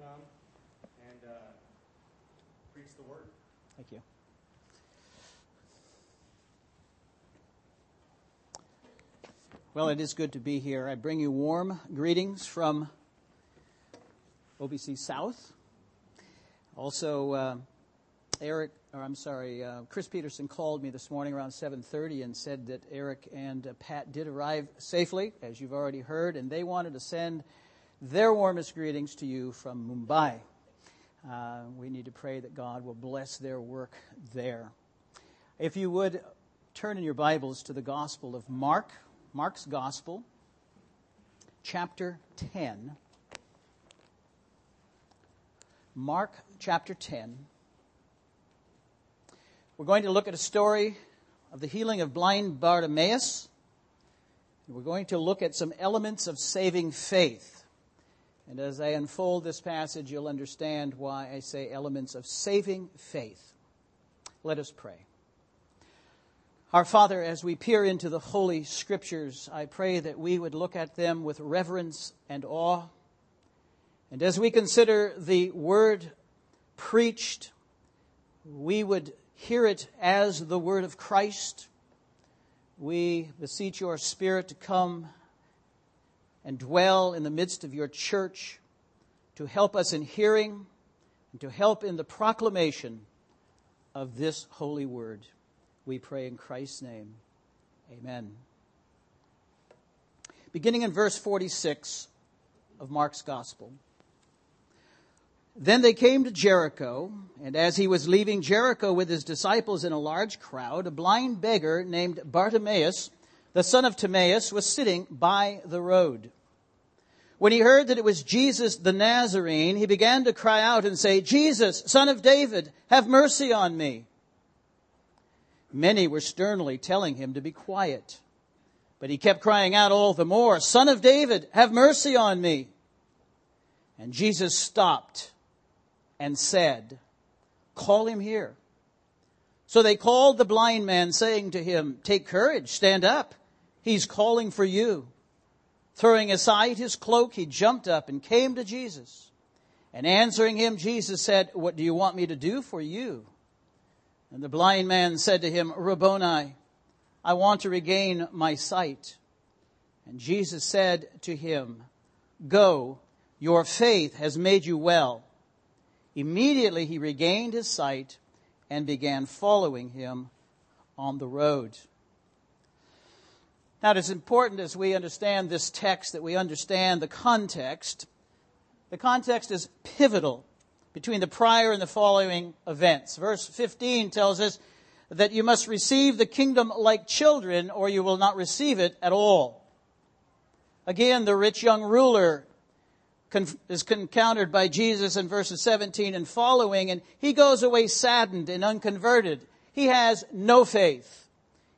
come and uh, preach the word. Thank you. Well, it is good to be here. I bring you warm greetings from OBC South. Also, uh, Eric, or I'm sorry, uh, Chris Peterson called me this morning around 7:30 and said that Eric and uh, Pat did arrive safely, as you've already heard, and they wanted to send their warmest greetings to you from Mumbai. Uh, we need to pray that God will bless their work there. If you would turn in your Bibles to the Gospel of Mark, Mark's Gospel, chapter 10. Mark chapter 10. We're going to look at a story of the healing of blind Bartimaeus. We're going to look at some elements of saving faith. And as I unfold this passage, you'll understand why I say elements of saving faith. Let us pray. Our Father, as we peer into the Holy Scriptures, I pray that we would look at them with reverence and awe. And as we consider the Word preached, we would hear it as the Word of Christ. We beseech your Spirit to come and dwell in the midst of your church to help us in hearing and to help in the proclamation of this holy word. We pray in Christ's name. Amen. Beginning in verse 46 of Mark's Gospel. Then they came to Jericho, and as he was leaving Jericho with his disciples in a large crowd, a blind beggar named Bartimaeus the son of Timaeus, was sitting by the road. When he heard that it was Jesus the Nazarene, he began to cry out and say, Jesus, son of David, have mercy on me. Many were sternly telling him to be quiet. But he kept crying out all the more, Son of David, have mercy on me. And Jesus stopped and said, Call him here. So they called the blind man, saying to him, Take courage, stand up. He's calling for you. Throwing aside his cloak, he jumped up and came to Jesus. And answering him, Jesus said, What do you want me to do for you? And the blind man said to him, Rabboni, I want to regain my sight. And Jesus said to him, Go, your faith has made you well. Immediately he regained his sight and began following him on the road. Now, it is important as we understand this text that we understand the context. The context is pivotal between the prior and the following events. Verse 15 tells us that you must receive the kingdom like children or you will not receive it at all. Again, the rich young ruler is encountered by Jesus in verses 17 and following, and he goes away saddened and unconverted. He has no faith.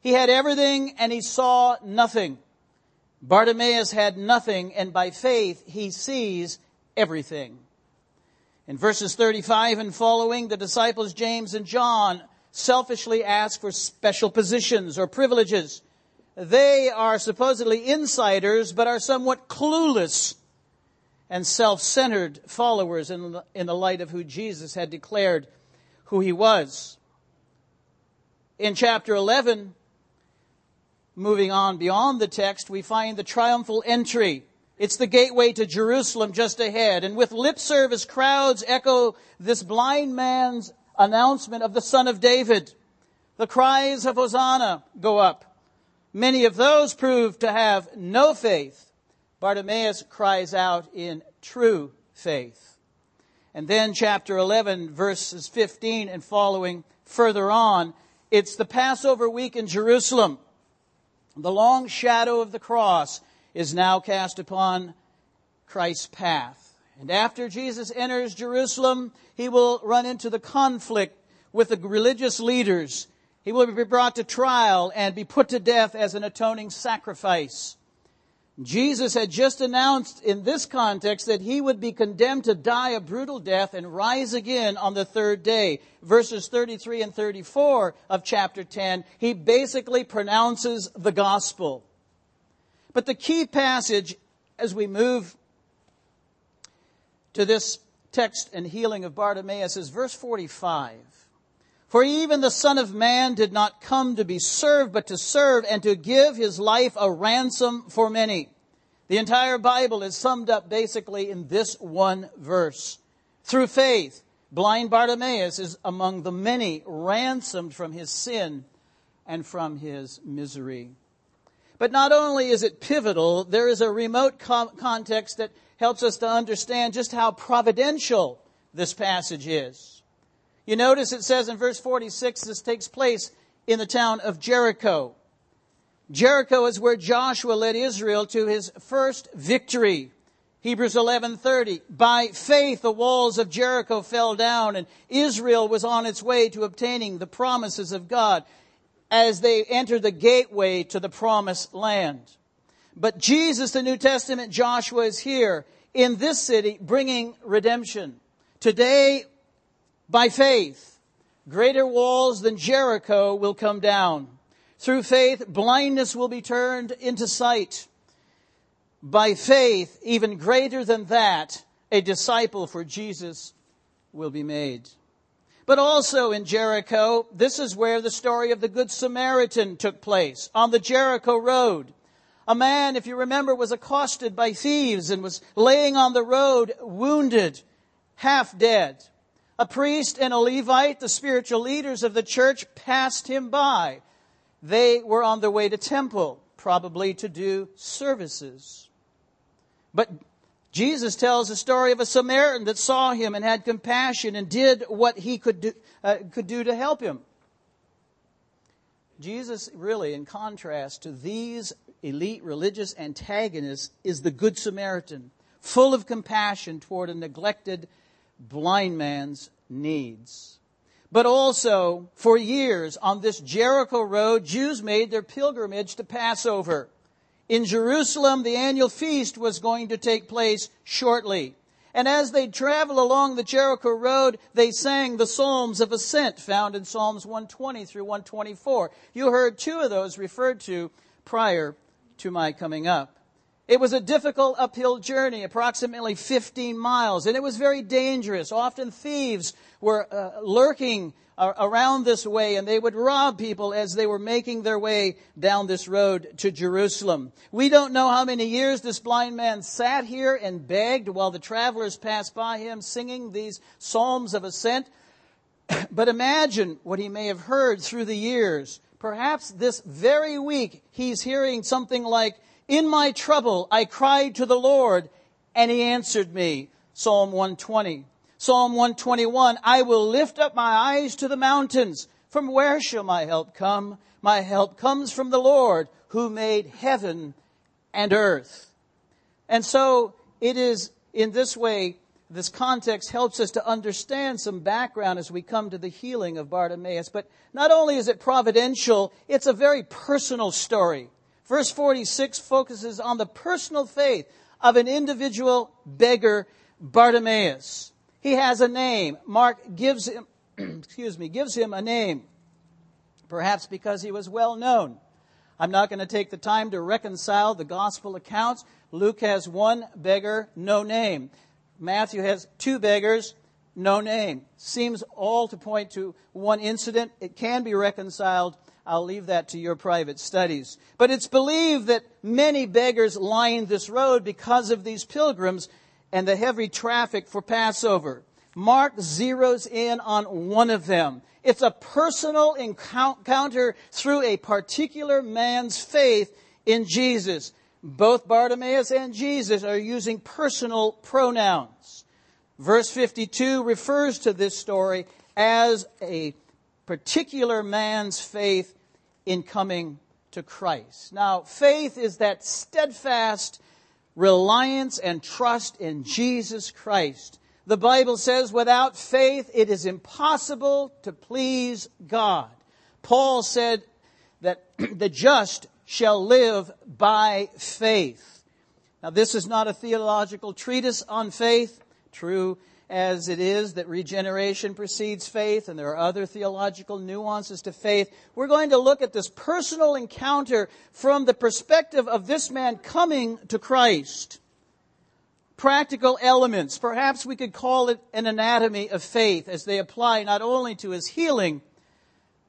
He had everything and he saw nothing. Bartimaeus had nothing and by faith he sees everything. In verses 35 and following, the disciples James and John selfishly ask for special positions or privileges. They are supposedly insiders, but are somewhat clueless and self-centered followers in the, in the light of who Jesus had declared who he was. In chapter 11, Moving on beyond the text, we find the triumphal entry. It's the gateway to Jerusalem just ahead. And with lip service, crowds echo this blind man's announcement of the Son of David. The cries of Hosanna go up. Many of those prove to have no faith. Bartimaeus cries out in true faith. And then chapter 11 verses 15 and following further on, it's the Passover week in Jerusalem. The long shadow of the cross is now cast upon Christ's path. And after Jesus enters Jerusalem, he will run into the conflict with the religious leaders. He will be brought to trial and be put to death as an atoning sacrifice. Jesus had just announced in this context that he would be condemned to die a brutal death and rise again on the third day. Verses 33 and 34 of chapter 10, he basically pronounces the gospel. But the key passage as we move to this text and healing of Bartimaeus is verse 45. For even the Son of Man did not come to be served, but to serve and to give his life a ransom for many. The entire Bible is summed up basically in this one verse. Through faith, blind Bartimaeus is among the many ransomed from his sin and from his misery. But not only is it pivotal, there is a remote context that helps us to understand just how providential this passage is. You notice it says in verse 46 this takes place in the town of Jericho. Jericho is where Joshua led Israel to his first victory. Hebrews 11:30 By faith the walls of Jericho fell down and Israel was on its way to obtaining the promises of God as they entered the gateway to the promised land. But Jesus, the New Testament Joshua, is here in this city bringing redemption. Today, by faith, greater walls than Jericho will come down. Through faith, blindness will be turned into sight. By faith, even greater than that, a disciple for Jesus will be made. But also in Jericho, this is where the story of the Good Samaritan took place, on the Jericho Road. A man, if you remember, was accosted by thieves and was laying on the road, wounded, half dead. A priest and a Levite, the spiritual leaders of the church, passed him by. They were on their way to temple, probably to do services. But Jesus tells a story of a Samaritan that saw him and had compassion and did what he could do, uh, could do to help him. Jesus, really, in contrast to these elite religious antagonists, is the Good Samaritan, full of compassion toward a neglected blind man's needs. But also, for years on this Jericho road, Jews made their pilgrimage to Passover. In Jerusalem, the annual feast was going to take place shortly. And as they traveled along the Jericho road, they sang the Psalms of Ascent found in Psalms 120 through 124. You heard two of those referred to prior to my coming up. It was a difficult uphill journey, approximately 15 miles, and it was very dangerous. Often thieves were uh, lurking uh, around this way and they would rob people as they were making their way down this road to Jerusalem. We don't know how many years this blind man sat here and begged while the travelers passed by him singing these psalms of ascent. But imagine what he may have heard through the years. Perhaps this very week he's hearing something like, in my trouble, I cried to the Lord and he answered me. Psalm 120. Psalm 121, I will lift up my eyes to the mountains. From where shall my help come? My help comes from the Lord who made heaven and earth. And so it is in this way, this context helps us to understand some background as we come to the healing of Bartimaeus. But not only is it providential, it's a very personal story. Verse 46 focuses on the personal faith of an individual beggar, Bartimaeus. He has a name. Mark gives him, excuse me, gives him a name. Perhaps because he was well known. I'm not going to take the time to reconcile the gospel accounts. Luke has one beggar, no name. Matthew has two beggars, no name. Seems all to point to one incident. It can be reconciled I'll leave that to your private studies. But it's believed that many beggars lined this road because of these pilgrims and the heavy traffic for Passover. Mark zeroes in on one of them. It's a personal encounter through a particular man's faith in Jesus. Both Bartimaeus and Jesus are using personal pronouns. Verse 52 refers to this story as a particular man's faith in coming to Christ. Now, faith is that steadfast reliance and trust in Jesus Christ. The Bible says without faith it is impossible to please God. Paul said that the just shall live by faith. Now this is not a theological treatise on faith. True, as it is that regeneration precedes faith and there are other theological nuances to faith, we're going to look at this personal encounter from the perspective of this man coming to Christ. practical elements. Perhaps we could call it an anatomy of faith as they apply not only to his healing,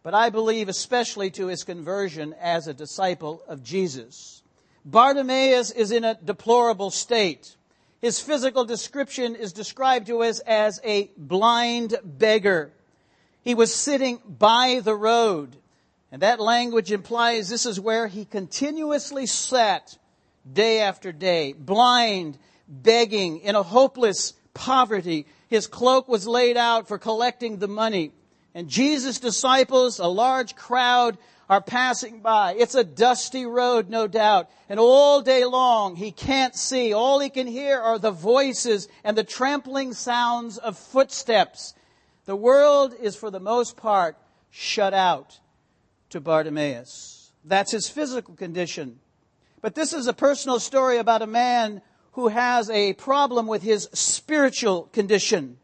but I believe especially to his conversion as a disciple of Jesus. Bartimaeus is in a deplorable state. His physical description is described to us as a blind beggar. He was sitting by the road. And that language implies this is where he continuously sat day after day, blind, begging in a hopeless poverty. His cloak was laid out for collecting the money. And Jesus' disciples, a large crowd, are passing by. It's a dusty road, no doubt. And all day long, he can't see. All he can hear are the voices and the trampling sounds of footsteps. The world is, for the most part, shut out to Bartimaeus. That's his physical condition. But this is a personal story about a man who has a problem with his spiritual condition.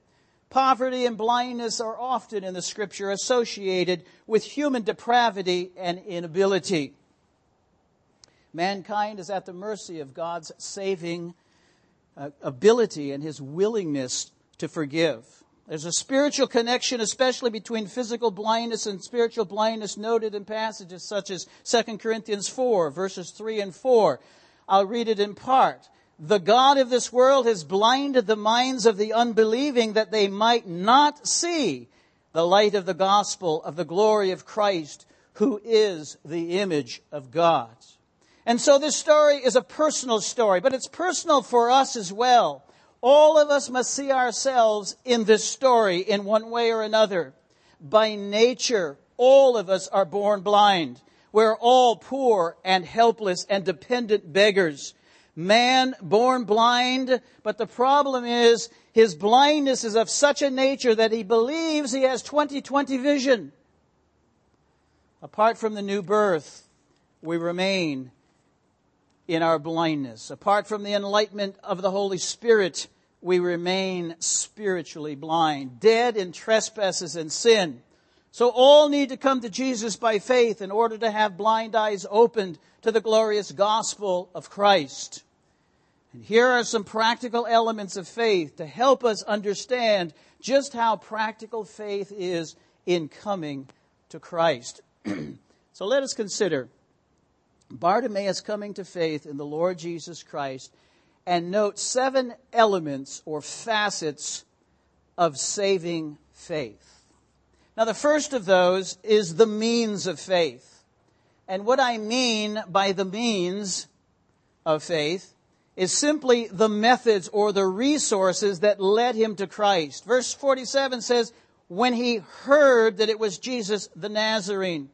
Poverty and blindness are often in the scripture associated with human depravity and inability. Mankind is at the mercy of God's saving uh, ability and his willingness to forgive. There's a spiritual connection, especially between physical blindness and spiritual blindness, noted in passages such as 2 Corinthians 4, verses 3 and 4. I'll read it in part. The God of this world has blinded the minds of the unbelieving that they might not see the light of the gospel of the glory of Christ, who is the image of God. And so this story is a personal story, but it's personal for us as well. All of us must see ourselves in this story in one way or another. By nature, all of us are born blind. We're all poor and helpless and dependent beggars man born blind, but the problem is his blindness is of such a nature that he believes he has 20/20 vision. Apart from the new birth, we remain in our blindness. Apart from the enlightenment of the Holy Spirit, we remain spiritually blind, dead in trespasses and sin. So all need to come to Jesus by faith in order to have blind eyes opened to the glorious gospel of Christ. And here are some practical elements of faith to help us understand just how practical faith is in coming to Christ. so let us consider Bartimaeus coming to faith in the Lord Jesus Christ and note seven elements or facets of saving faith. Now, the first of those is the means of faith. And what I mean by the means of faith is simply the methods or the resources that led him to Christ. Verse 47 says, when he heard that it was Jesus the Nazarene.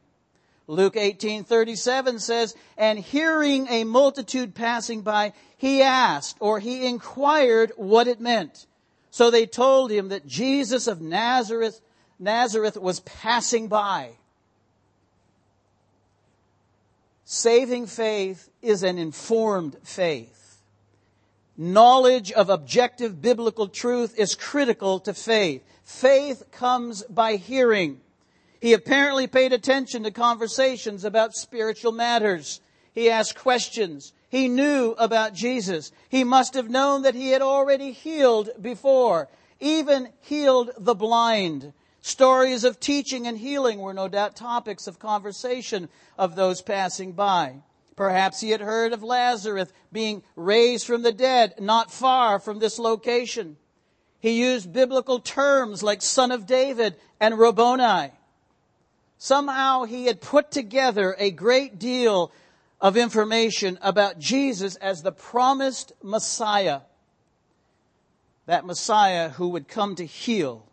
Luke 18:37 says, "And hearing a multitude passing by, he asked or he inquired what it meant. So they told him that Jesus of Nazareth Nazareth was passing by." Saving faith is an informed faith. Knowledge of objective biblical truth is critical to faith. Faith comes by hearing. He apparently paid attention to conversations about spiritual matters. He asked questions. He knew about Jesus. He must have known that he had already healed before, even healed the blind. Stories of teaching and healing were no doubt topics of conversation of those passing by. Perhaps he had heard of Lazarus being raised from the dead not far from this location. He used biblical terms like son of David and Rabboni. Somehow he had put together a great deal of information about Jesus as the promised Messiah. That Messiah who would come to heal.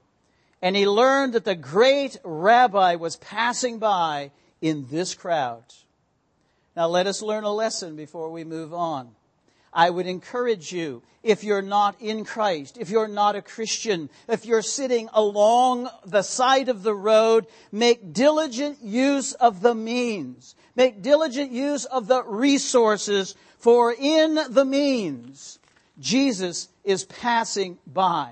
And he learned that the great rabbi was passing by in this crowd. Now let us learn a lesson before we move on. I would encourage you, if you're not in Christ, if you're not a Christian, if you're sitting along the side of the road, make diligent use of the means. Make diligent use of the resources, for in the means, Jesus is passing by.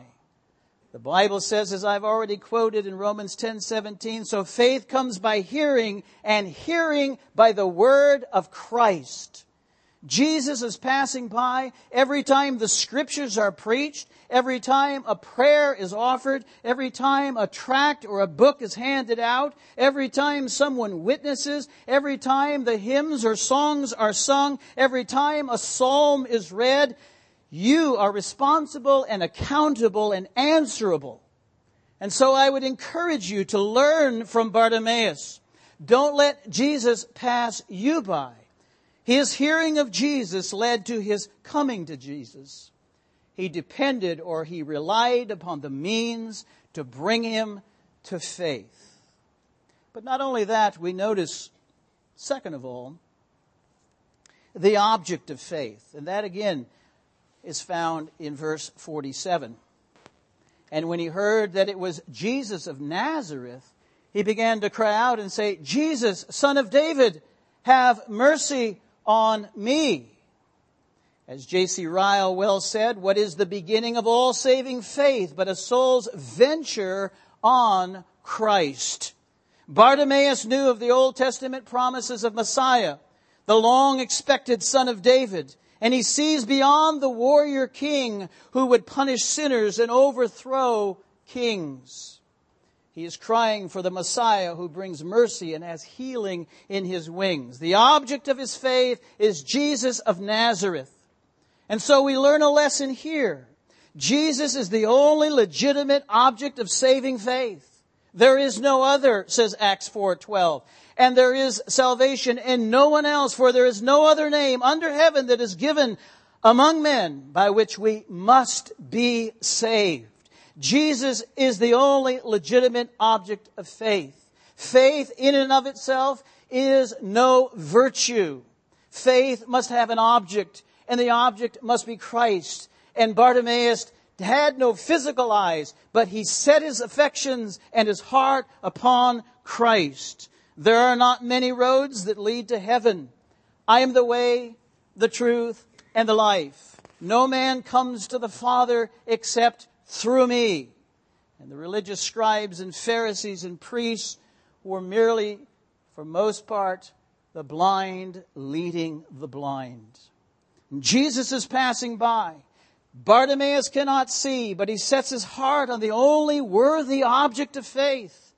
The Bible says, as I've already quoted in Romans 10 17, so faith comes by hearing, and hearing by the word of Christ. Jesus is passing by every time the scriptures are preached, every time a prayer is offered, every time a tract or a book is handed out, every time someone witnesses, every time the hymns or songs are sung, every time a psalm is read, you are responsible and accountable and answerable. And so I would encourage you to learn from Bartimaeus. Don't let Jesus pass you by. His hearing of Jesus led to his coming to Jesus. He depended or he relied upon the means to bring him to faith. But not only that, we notice, second of all, the object of faith. And that again is found in verse 47. And when he heard that it was Jesus of Nazareth, he began to cry out and say, Jesus, son of David, have mercy on me. As J.C. Ryle well said, what is the beginning of all saving faith but a soul's venture on Christ? Bartimaeus knew of the Old Testament promises of Messiah, the long expected son of David, and he sees beyond the warrior king who would punish sinners and overthrow kings. He is crying for the Messiah who brings mercy and has healing in his wings. The object of his faith is Jesus of Nazareth. And so we learn a lesson here. Jesus is the only legitimate object of saving faith. There is no other, says Acts 4:12. And there is salvation in no one else, for there is no other name under heaven that is given among men by which we must be saved. Jesus is the only legitimate object of faith. Faith in and of itself is no virtue. Faith must have an object, and the object must be Christ. And Bartimaeus had no physical eyes, but he set his affections and his heart upon Christ. There are not many roads that lead to heaven. I am the way, the truth, and the life. No man comes to the Father except through me. And the religious scribes and Pharisees and priests were merely, for most part, the blind leading the blind. Jesus is passing by. Bartimaeus cannot see, but he sets his heart on the only worthy object of faith.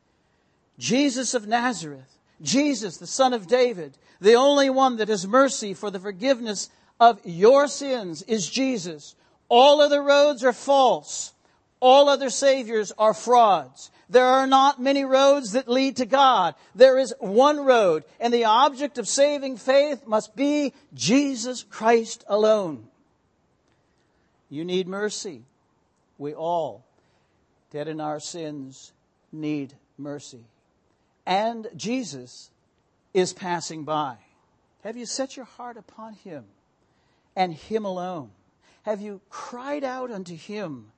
Jesus of Nazareth. Jesus, the son of David. The only one that has mercy for the forgiveness of your sins is Jesus. All other roads are false. All other saviors are frauds. There are not many roads that lead to God. There is one road, and the object of saving faith must be Jesus Christ alone. You need mercy. We all, dead in our sins, need mercy. And Jesus is passing by. Have you set your heart upon Him and Him alone? Have you cried out unto Him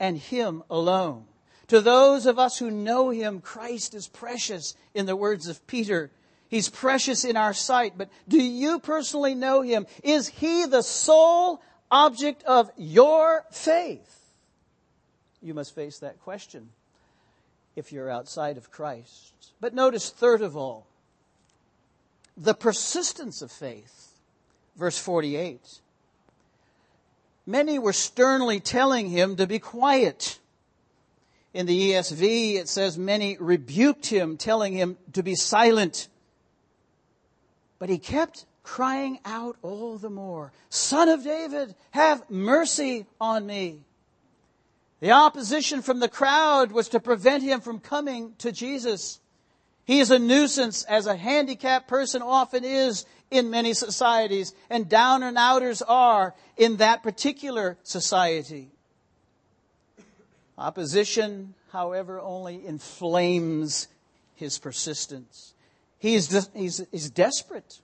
and Him alone. To those of us who know Him, Christ is precious in the words of Peter. He's precious in our sight, but do you personally know Him? Is He the sole object of your faith? You must face that question if you're outside of Christ. But notice, third of all, the persistence of faith. Verse 48. Many were sternly telling him to be quiet. In the ESV, it says many rebuked him, telling him to be silent. But he kept crying out all the more, Son of David, have mercy on me. The opposition from the crowd was to prevent him from coming to Jesus. He is a nuisance as a handicapped person often is in many societies, and down and outers are in that particular society. Opposition, however, only inflames his persistence. He is de- he's, he's desperate.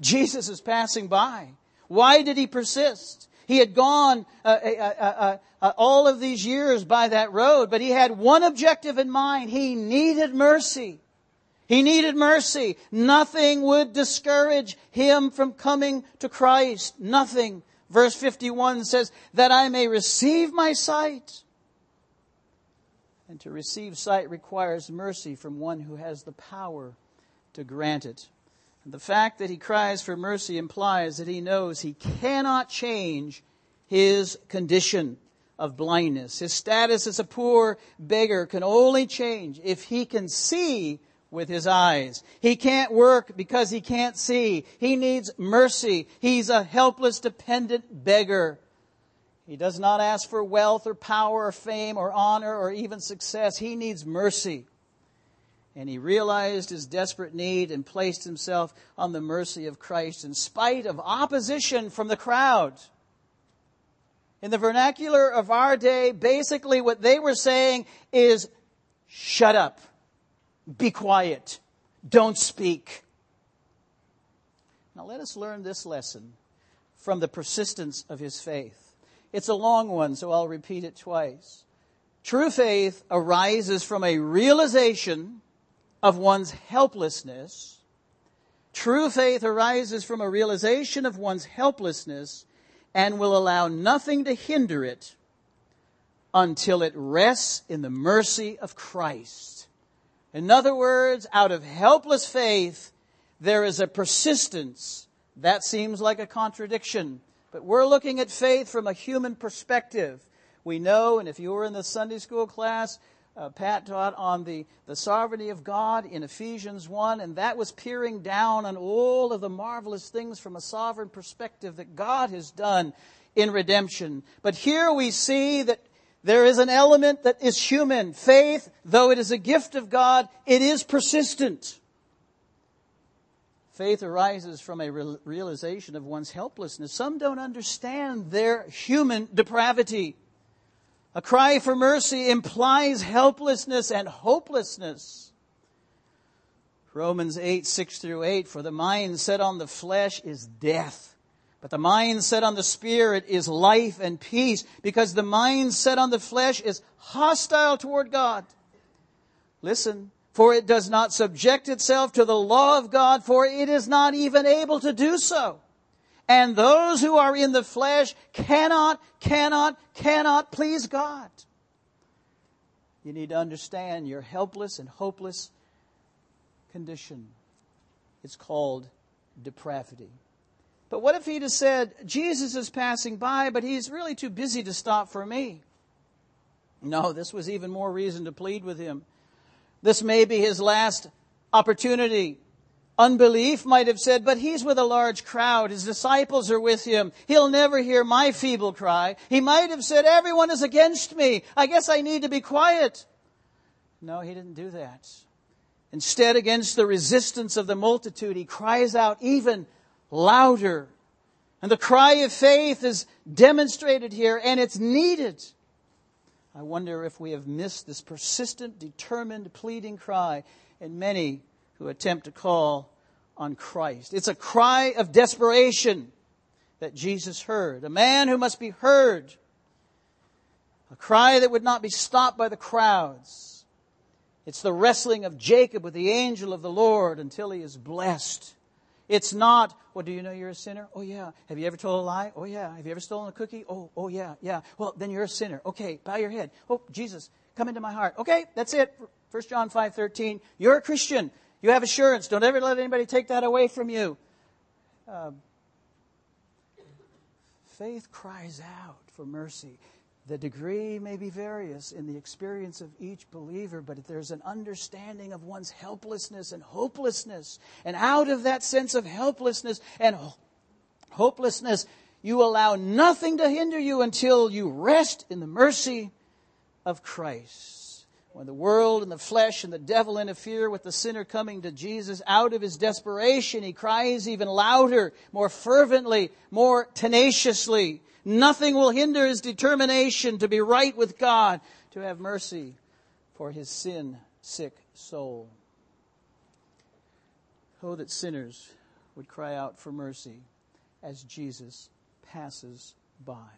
Jesus is passing by. Why did he persist? He had gone uh uh, uh, all of these years by that road, but he had one objective in mind. He needed mercy. He needed mercy. Nothing would discourage him from coming to Christ. Nothing. Verse 51 says, that I may receive my sight. And to receive sight requires mercy from one who has the power to grant it. The fact that he cries for mercy implies that he knows he cannot change his condition of blindness. His status as a poor beggar can only change if he can see with his eyes. He can't work because he can't see. He needs mercy. He's a helpless, dependent beggar. He does not ask for wealth or power or fame or honor or even success. He needs mercy. And he realized his desperate need and placed himself on the mercy of Christ in spite of opposition from the crowd. In the vernacular of our day, basically what they were saying is, shut up. Be quiet. Don't speak. Now let us learn this lesson from the persistence of his faith. It's a long one, so I'll repeat it twice. True faith arises from a realization of one's helplessness. True faith arises from a realization of one's helplessness and will allow nothing to hinder it until it rests in the mercy of Christ. In other words, out of helpless faith, there is a persistence. That seems like a contradiction. But we're looking at faith from a human perspective. We know, and if you were in the Sunday school class, uh, Pat taught on the, the sovereignty of God in Ephesians 1, and that was peering down on all of the marvelous things from a sovereign perspective that God has done in redemption. But here we see that there is an element that is human. Faith, though it is a gift of God, it is persistent. Faith arises from a realization of one's helplessness. Some don't understand their human depravity. A cry for mercy implies helplessness and hopelessness. Romans 8, 6 through 8, for the mind set on the flesh is death, but the mind set on the spirit is life and peace, because the mind set on the flesh is hostile toward God. Listen, for it does not subject itself to the law of God, for it is not even able to do so. And those who are in the flesh cannot, cannot, cannot please God. You need to understand your helpless and hopeless condition. It's called depravity. But what if he'd have said, Jesus is passing by, but he's really too busy to stop for me? No, this was even more reason to plead with him. This may be his last opportunity Unbelief might have said, but he's with a large crowd. His disciples are with him. He'll never hear my feeble cry. He might have said, everyone is against me. I guess I need to be quiet. No, he didn't do that. Instead, against the resistance of the multitude, he cries out even louder. And the cry of faith is demonstrated here, and it's needed. I wonder if we have missed this persistent, determined, pleading cry in many who attempt to call on Christ. It's a cry of desperation that Jesus heard. A man who must be heard. A cry that would not be stopped by the crowds. It's the wrestling of Jacob with the angel of the Lord until he is blessed. It's not, well, do you know you're a sinner? Oh yeah. Have you ever told a lie? Oh yeah. Have you ever stolen a cookie? Oh, oh yeah, yeah. Well, then you're a sinner. Okay, bow your head. Oh, Jesus, come into my heart. Okay, that's it. 1 John 5, 13. You're a Christian. You have assurance. Don't ever let anybody take that away from you. Uh, faith cries out for mercy. The degree may be various in the experience of each believer, but if there's an understanding of one's helplessness and hopelessness. And out of that sense of helplessness and hopelessness, you allow nothing to hinder you until you rest in the mercy of Christ. When the world and the flesh and the devil interfere with the sinner coming to Jesus, out of his desperation, he cries even louder, more fervently, more tenaciously. Nothing will hinder his determination to be right with God, to have mercy for his sin sick soul. Oh, that sinners would cry out for mercy as Jesus passes by.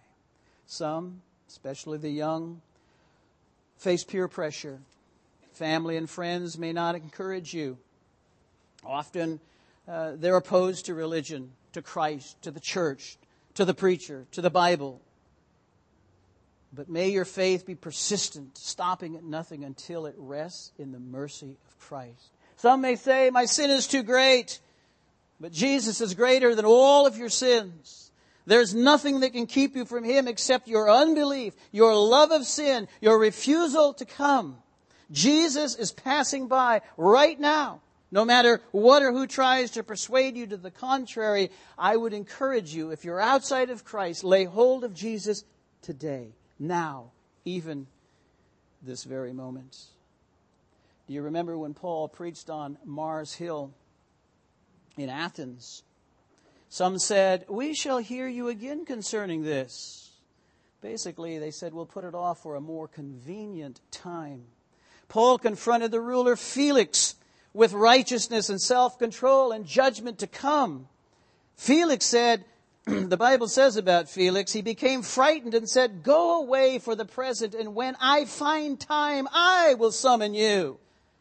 Some, especially the young, face peer pressure. Family and friends may not encourage you. Often uh, they're opposed to religion, to Christ, to the church, to the preacher, to the Bible. But may your faith be persistent, stopping at nothing until it rests in the mercy of Christ. Some may say, My sin is too great. But Jesus is greater than all of your sins. There's nothing that can keep you from Him except your unbelief, your love of sin, your refusal to come. Jesus is passing by right now. No matter what or who tries to persuade you to the contrary, I would encourage you, if you're outside of Christ, lay hold of Jesus today, now, even this very moment. Do you remember when Paul preached on Mars Hill in Athens? Some said, We shall hear you again concerning this. Basically, they said, We'll put it off for a more convenient time. Paul confronted the ruler Felix with righteousness and self control and judgment to come. Felix said, the Bible says about Felix, he became frightened and said, Go away for the present, and when I find time, I will summon you.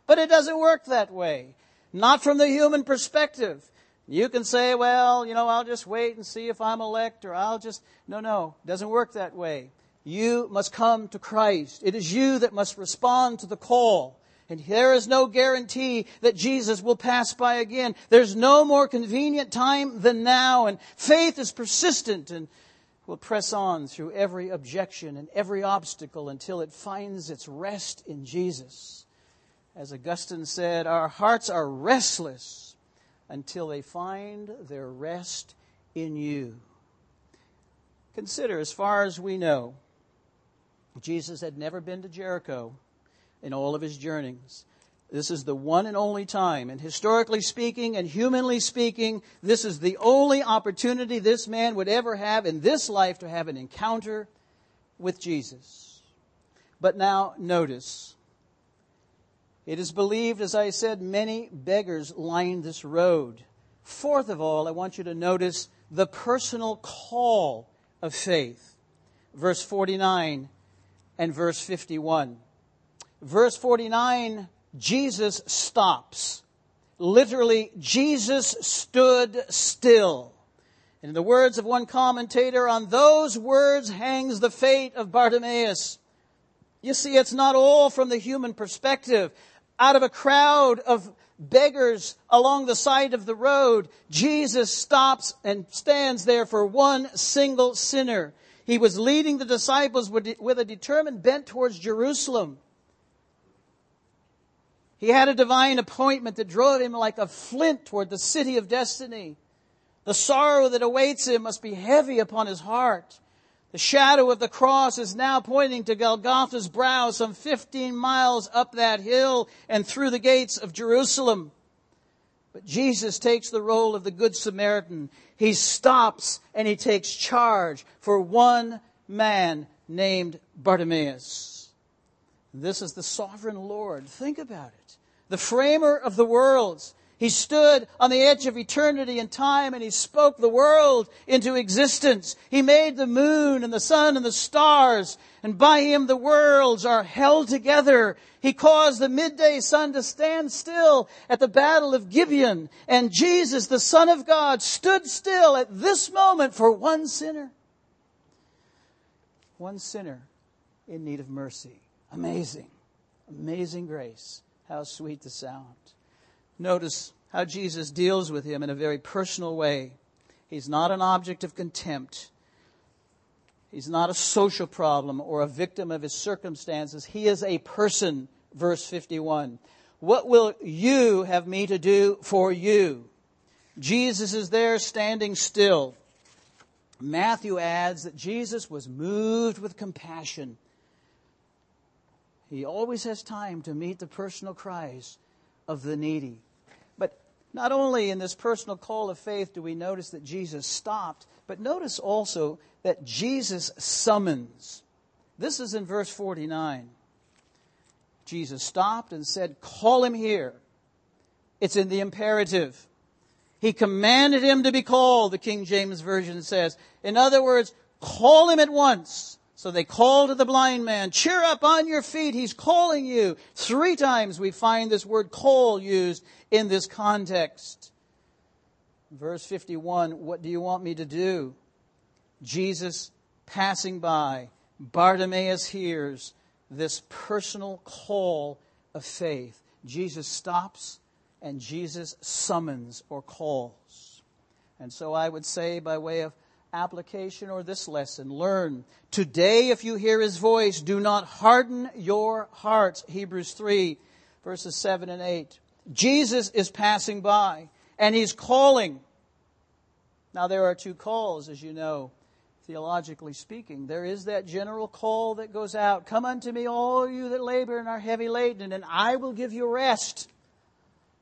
But it doesn't work that way. Not from the human perspective. You can say, well, you know, I'll just wait and see if I'm elect, or I'll just. No, no, it doesn't work that way. You must come to Christ. It is you that must respond to the call. And there is no guarantee that Jesus will pass by again. There's no more convenient time than now, and faith is persistent and will press on through every objection and every obstacle until it finds its rest in Jesus. As Augustine said, our hearts are restless until they find their rest in you. Consider, as far as we know, Jesus had never been to Jericho in all of his journeys. This is the one and only time. And historically speaking and humanly speaking, this is the only opportunity this man would ever have in this life to have an encounter with Jesus. But now, notice. It is believed, as I said, many beggars line this road. Fourth of all, I want you to notice the personal call of faith. Verse 49 and verse 51. Verse 49, Jesus stops. Literally, Jesus stood still. And In the words of one commentator, on those words hangs the fate of Bartimaeus. You see, it's not all from the human perspective. Out of a crowd of beggars along the side of the road, Jesus stops and stands there for one single sinner. He was leading the disciples with a determined bent towards Jerusalem. He had a divine appointment that drove him like a flint toward the city of destiny. The sorrow that awaits him must be heavy upon his heart. The shadow of the cross is now pointing to Golgotha's brow, some 15 miles up that hill and through the gates of Jerusalem. But Jesus takes the role of the Good Samaritan. He stops and he takes charge for one man named Bartimaeus. This is the sovereign Lord. Think about it. The framer of the worlds. He stood on the edge of eternity and time and he spoke the world into existence. He made the moon and the sun and the stars and by him the worlds are held together. He caused the midday sun to stand still at the battle of Gibeon and Jesus, the son of God, stood still at this moment for one sinner. One sinner in need of mercy. Amazing. Amazing grace. How sweet the sound. Notice how Jesus deals with him in a very personal way. He's not an object of contempt. He's not a social problem or a victim of his circumstances. He is a person, verse 51. What will you have me to do for you? Jesus is there standing still. Matthew adds that Jesus was moved with compassion. He always has time to meet the personal cries of the needy. Not only in this personal call of faith do we notice that Jesus stopped, but notice also that Jesus summons. This is in verse 49. Jesus stopped and said, Call him here. It's in the imperative. He commanded him to be called, the King James Version says. In other words, call him at once. So they call to the blind man, cheer up on your feet, he's calling you. Three times we find this word call used in this context. Verse 51, what do you want me to do? Jesus passing by, Bartimaeus hears this personal call of faith. Jesus stops and Jesus summons or calls. And so I would say, by way of application or this lesson, learn. Today, if you hear his voice, do not harden your hearts. Hebrews 3, verses 7 and 8. Jesus is passing by, and he's calling. Now, there are two calls, as you know, theologically speaking. There is that general call that goes out Come unto me, all you that labor and are heavy laden, and I will give you rest.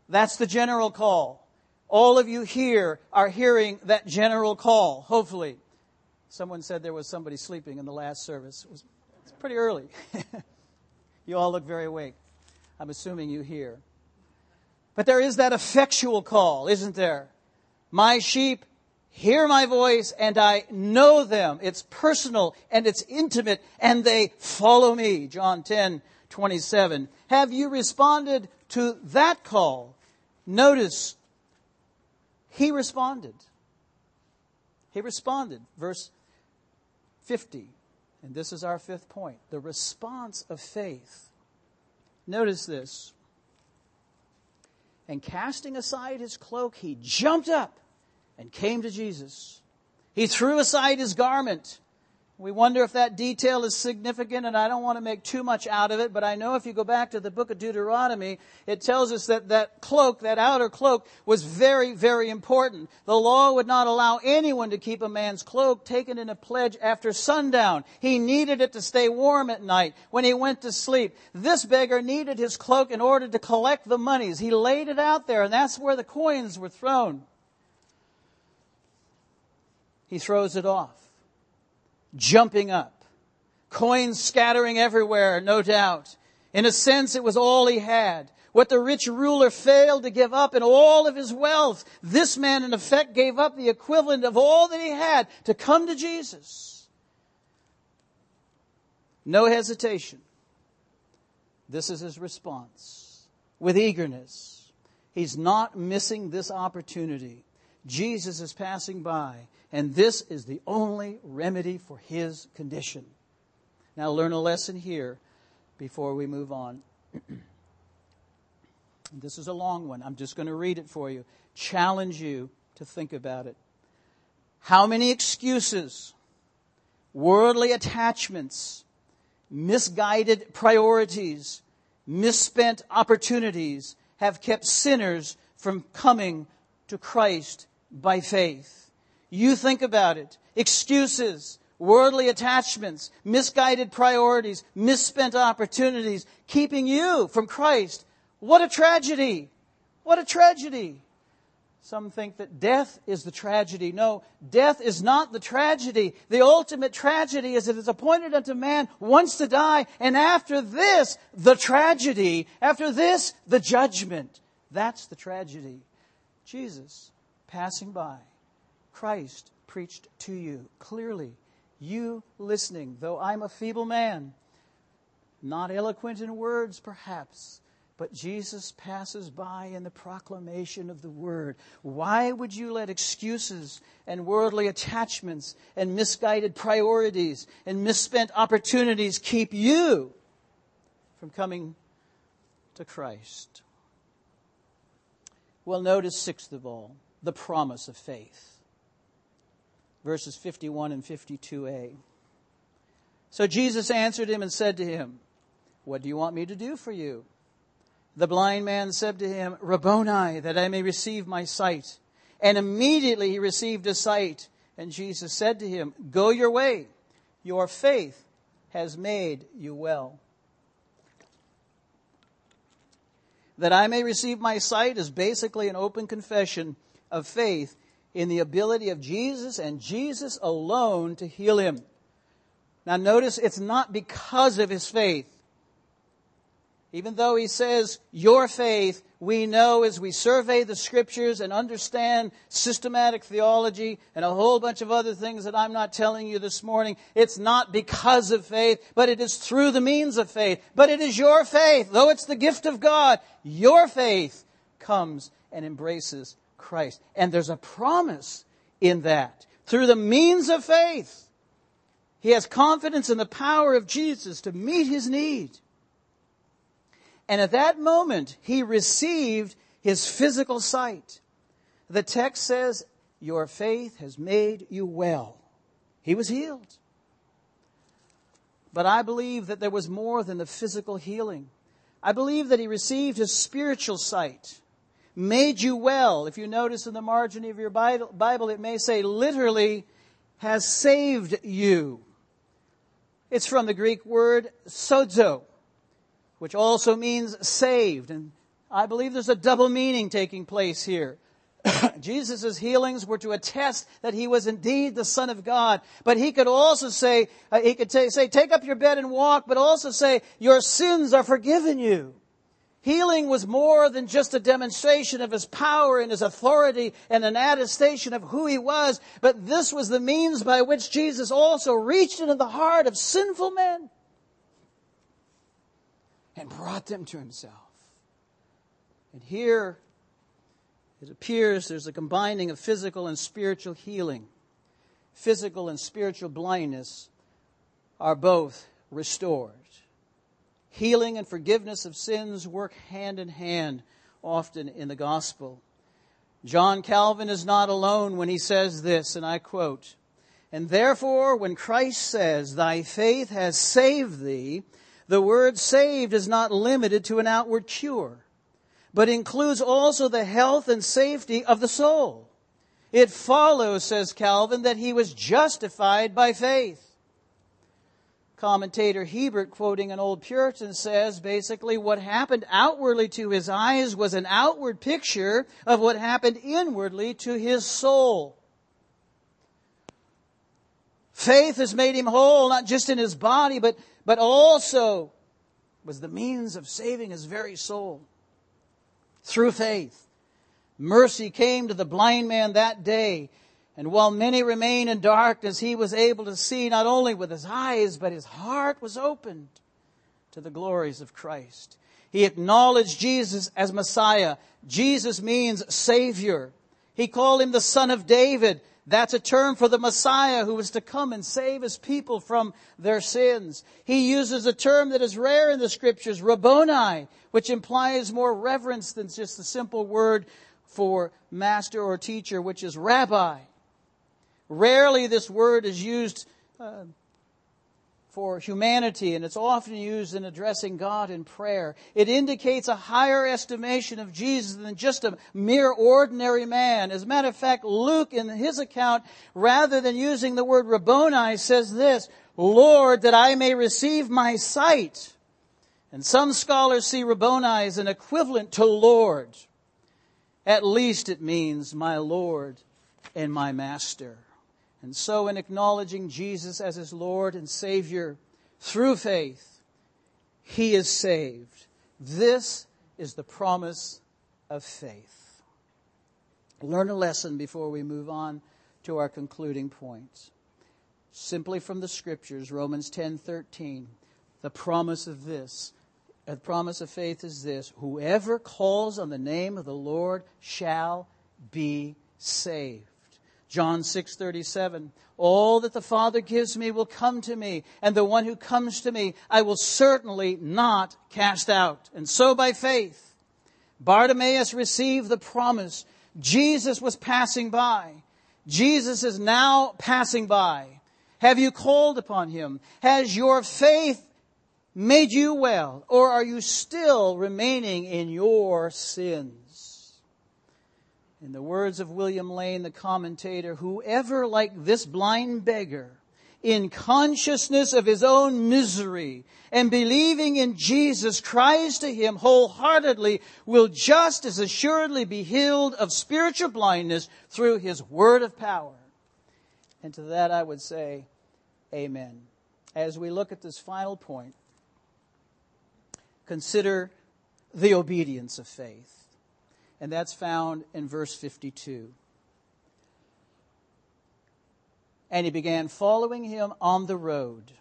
That's the general call. All of you here are hearing that general call, hopefully. Someone said there was somebody sleeping in the last service. It was, it's pretty early. you all look very awake. I'm assuming you hear. But there is that effectual call, isn't there? My sheep hear my voice and I know them. It's personal and it's intimate and they follow me. John 10, 27. Have you responded to that call? Notice, he responded. He responded. Verse 50. And this is our fifth point. The response of faith. Notice this. And casting aside his cloak, he jumped up and came to Jesus. He threw aside his garment. We wonder if that detail is significant, and I don't want to make too much out of it, but I know if you go back to the book of Deuteronomy, it tells us that that cloak, that outer cloak, was very, very important. The law would not allow anyone to keep a man's cloak taken in a pledge after sundown. He needed it to stay warm at night when he went to sleep. This beggar needed his cloak in order to collect the monies. He laid it out there, and that's where the coins were thrown he throws it off, jumping up, coins scattering everywhere, no doubt. In a sense, it was all he had. What the rich ruler failed to give up in all of his wealth, this man in effect gave up the equivalent of all that he had to come to Jesus. No hesitation. This is his response. With eagerness. He's not missing this opportunity. Jesus is passing by. And this is the only remedy for his condition. Now, learn a lesson here before we move on. this is a long one. I'm just going to read it for you. Challenge you to think about it. How many excuses, worldly attachments, misguided priorities, misspent opportunities have kept sinners from coming to Christ by faith? You think about it. Excuses, worldly attachments, misguided priorities, misspent opportunities, keeping you from Christ. What a tragedy! What a tragedy! Some think that death is the tragedy. No, death is not the tragedy. The ultimate tragedy is that it's appointed unto man once to die, and after this, the tragedy. After this, the judgment. That's the tragedy. Jesus passing by Christ preached to you clearly. You listening, though I'm a feeble man, not eloquent in words perhaps, but Jesus passes by in the proclamation of the word. Why would you let excuses and worldly attachments and misguided priorities and misspent opportunities keep you from coming to Christ? Well, notice, sixth of all, the promise of faith verses 51 and 52a. So Jesus answered him and said to him, What do you want me to do for you? The blind man said to him, Rabboni, that I may receive my sight. And immediately he received his sight. And Jesus said to him, Go your way. Your faith has made you well. That I may receive my sight is basically an open confession of faith in the ability of Jesus and Jesus alone to heal him. Now notice it's not because of his faith. Even though he says, your faith, we know as we survey the scriptures and understand systematic theology and a whole bunch of other things that I'm not telling you this morning, it's not because of faith, but it is through the means of faith. But it is your faith, though it's the gift of God, your faith comes and embraces Christ. And there's a promise in that. Through the means of faith, he has confidence in the power of Jesus to meet his need. And at that moment, he received his physical sight. The text says, Your faith has made you well. He was healed. But I believe that there was more than the physical healing. I believe that he received his spiritual sight, made you well. If you notice in the margin of your Bible, it may say literally has saved you. It's from the Greek word sozo, which also means saved. And I believe there's a double meaning taking place here. Jesus' healings were to attest that he was indeed the Son of God. But he could also say, uh, he could t- say, take up your bed and walk, but also say, your sins are forgiven you. Healing was more than just a demonstration of his power and his authority and an attestation of who he was, but this was the means by which Jesus also reached into the heart of sinful men and brought them to himself. And here it appears there's a combining of physical and spiritual healing. Physical and spiritual blindness are both restored. Healing and forgiveness of sins work hand in hand often in the gospel. John Calvin is not alone when he says this, and I quote, And therefore, when Christ says, Thy faith has saved thee, the word saved is not limited to an outward cure but includes also the health and safety of the soul. It follows, says Calvin, that he was justified by faith. Commentator Hiebert, quoting an old Puritan, says basically what happened outwardly to his eyes was an outward picture of what happened inwardly to his soul. Faith has made him whole, not just in his body, but, but also was the means of saving his very soul through faith. Mercy came to the blind man that day, and while many remained in darkness, he was able to see not only with his eyes, but his heart was opened to the glories of Christ. He acknowledged Jesus as Messiah. Jesus means Savior. He called him the Son of David. That's a term for the Messiah who was to come and save his people from their sins. He uses a term that is rare in the scriptures, Rabboni, which implies more reverence than just the simple word for master or teacher, which is rabbi. Rarely this word is used uh, for humanity, and it's often used in addressing God in prayer. It indicates a higher estimation of Jesus than just a mere ordinary man. As a matter of fact, Luke, in his account, rather than using the word Rabboni, says this, Lord, that I may receive my sight. And some scholars see Rabboni as an equivalent to Lord. At least it means my Lord and my Master. And so, in acknowledging Jesus as his Lord and Savior through faith, he is saved. This is the promise of faith. Learn a lesson before we move on to our concluding points. Simply from the scriptures, Romans 10:13, the promise of this, the promise of faith is this, whoever calls on the name of the Lord shall be saved. John 6:37 All that the Father gives me will come to me and the one who comes to me I will certainly not cast out. And so by faith Bartimaeus received the promise. Jesus was passing by. Jesus is now passing by. Have you called upon him? Has your faith made you well or are you still remaining in your sins? In the words of William Lane, the commentator, whoever like this blind beggar, in consciousness of his own misery and believing in Jesus, cries to him wholeheartedly, will just as assuredly be healed of spiritual blindness through his word of power. And to that I would say, Amen. As we look at this final point, consider the obedience of faith and that's found in verse 52. And he began following him on the road.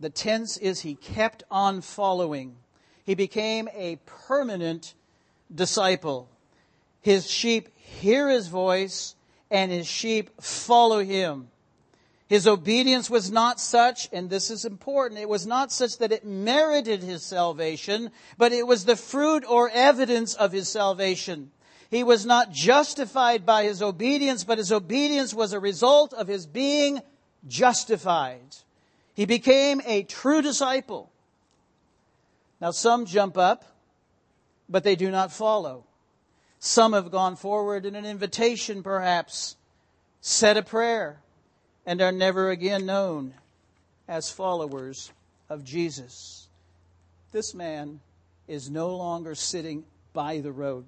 The tense is he kept on following. He became a permanent disciple. His sheep hear his voice, and his sheep follow him. His obedience was not such, and this is important, it was not such that it merited his salvation, but it was the fruit or evidence of his salvation. He was not justified by his obedience, but his obedience was a result of his being justified. He became a true disciple. Now some jump up, but they do not follow. Some have gone forward in an invitation, perhaps, said a prayer, and are never again known as followers of Jesus. This man is no longer sitting by the road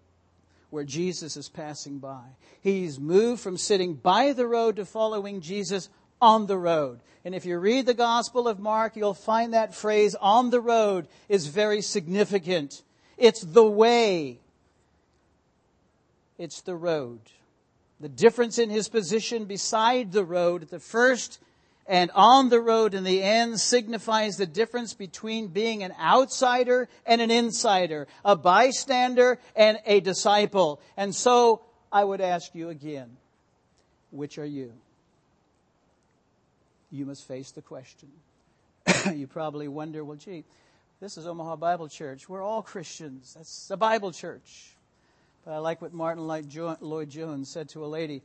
where Jesus is passing by. He's moved from sitting by the road to following Jesus on the road. And if you read the Gospel of Mark, you'll find that phrase on the road is very significant. It's the way. It's the road. The difference in his position beside the road at the first and on the road in the end signifies the difference between being an outsider and an insider, a bystander and a disciple. And so I would ask you again, which are you? You must face the question. you probably wonder, well, gee, this is Omaha Bible Church. We're all Christians. That's a Bible church. But I like what Martyn Lloyd-Jones said to a lady.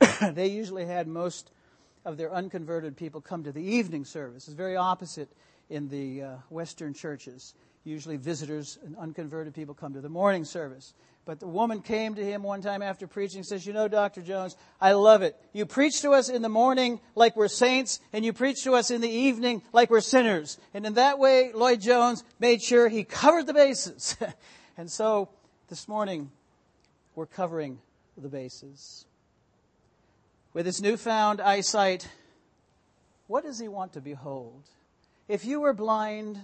they usually had most of their unconverted people come to the evening service. It's very opposite in the uh, Western churches. Usually visitors and unconverted people come to the morning service. But the woman came to him one time after preaching and says, You know, Dr. Jones, I love it. You preach to us in the morning like we're saints, and you preach to us in the evening like we're sinners. And in that way, Lloyd-Jones made sure he covered the bases. and so this morning, we're covering the bases. With his newfound eyesight, what does he want to behold? If you were blind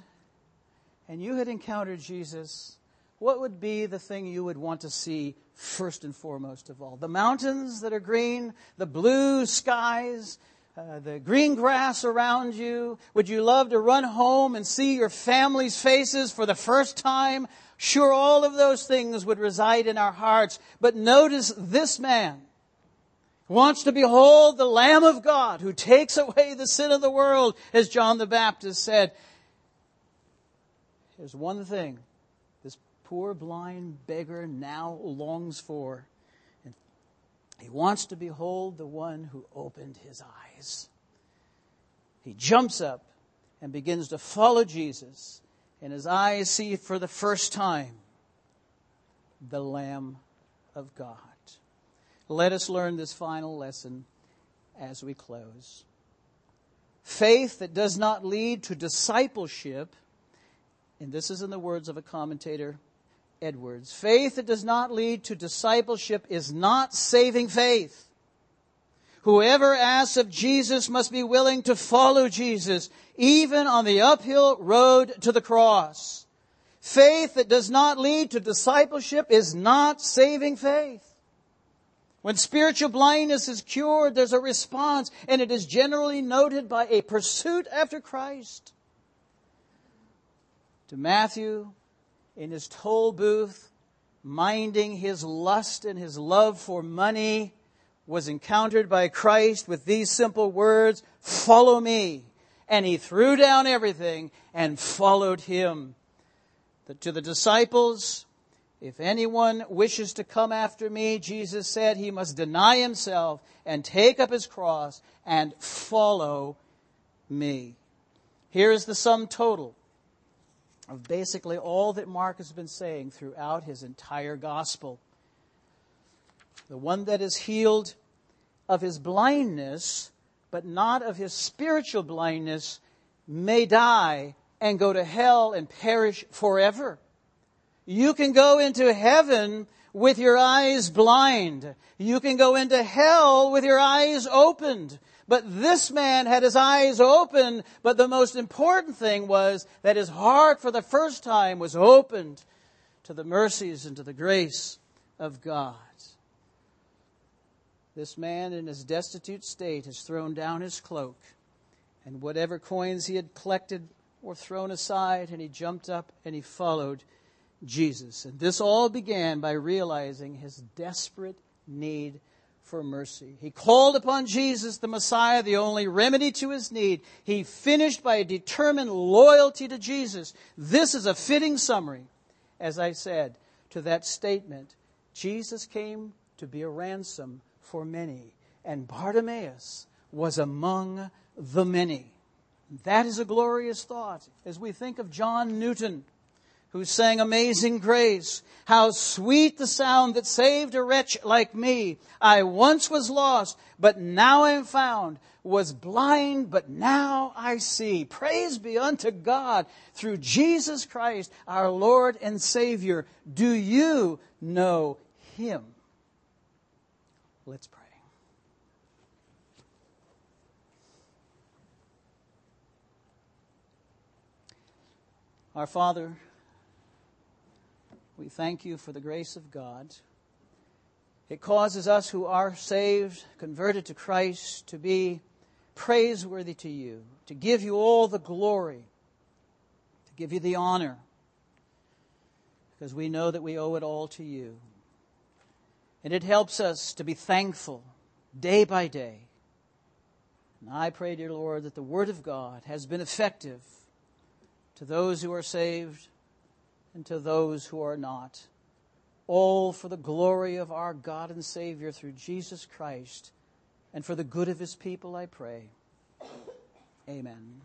and you had encountered Jesus, what would be the thing you would want to see first and foremost of all? The mountains that are green, the blue skies, uh, the green grass around you? Would you love to run home and see your family's faces for the first time? Sure, all of those things would reside in our hearts. But notice this man wants to behold the Lamb of God who takes away the sin of the world, as John the Baptist said. There's one thing this poor blind beggar now longs for. And he wants to behold the one who opened his eyes. He jumps up and begins to follow Jesus, and his eyes see for the first time the Lamb of God. Let us learn this final lesson as we close. Faith that does not lead to discipleship, and this is in the words of a commentator, Edwards, faith that does not lead to discipleship is not saving faith. Whoever asks of Jesus must be willing to follow Jesus, even on the uphill road to the cross. Faith that does not lead to discipleship is not saving faith. When spiritual blindness is cured, there's a response, and it is generally noted by a pursuit after Christ. To Matthew, in his toll booth, minding his lust and his love for money, was encountered by Christ with these simple words, follow me. And he threw down everything and followed him. To the disciples, if anyone wishes to come after me, Jesus said, he must deny himself and take up his cross and follow me. Here is the sum total of basically all that Mark has been saying throughout his entire gospel. The one that is healed of his blindness, but not of his spiritual blindness, may die and go to hell and perish forever. You can go into heaven with your eyes blind. You can go into hell with your eyes opened. But this man had his eyes open, but the most important thing was that his heart for the first time was opened to the mercies and to the grace of God. This man in his destitute state has thrown down his cloak, and whatever coins he had collected were thrown aside, and he jumped up and he followed Jesus. And this all began by realizing his desperate need for mercy. He called upon Jesus, the Messiah, the only remedy to his need. He finished by a determined loyalty to Jesus. This is a fitting summary, as I said, to that statement Jesus came to be a ransom for many, and Bartimaeus was among the many. That is a glorious thought as we think of John Newton, who sang Amazing Grace. How sweet the sound that saved a wretch like me. I once was lost, but now I am found. Was blind, but now I see. Praise be unto God through Jesus Christ, our Lord and Savior. Do you know Him? Let's pray. Our Father, we thank you for the grace of God. It causes us who are saved, converted to Christ, to be praiseworthy to you, to give you all the glory, to give you the honor, because we know that we owe it all to you. And it helps us to be thankful day by day. And I pray, dear Lord, that the Word of God has been effective to those who are saved and to those who are not. All for the glory of our God and Savior through Jesus Christ and for the good of His people, I pray. Amen.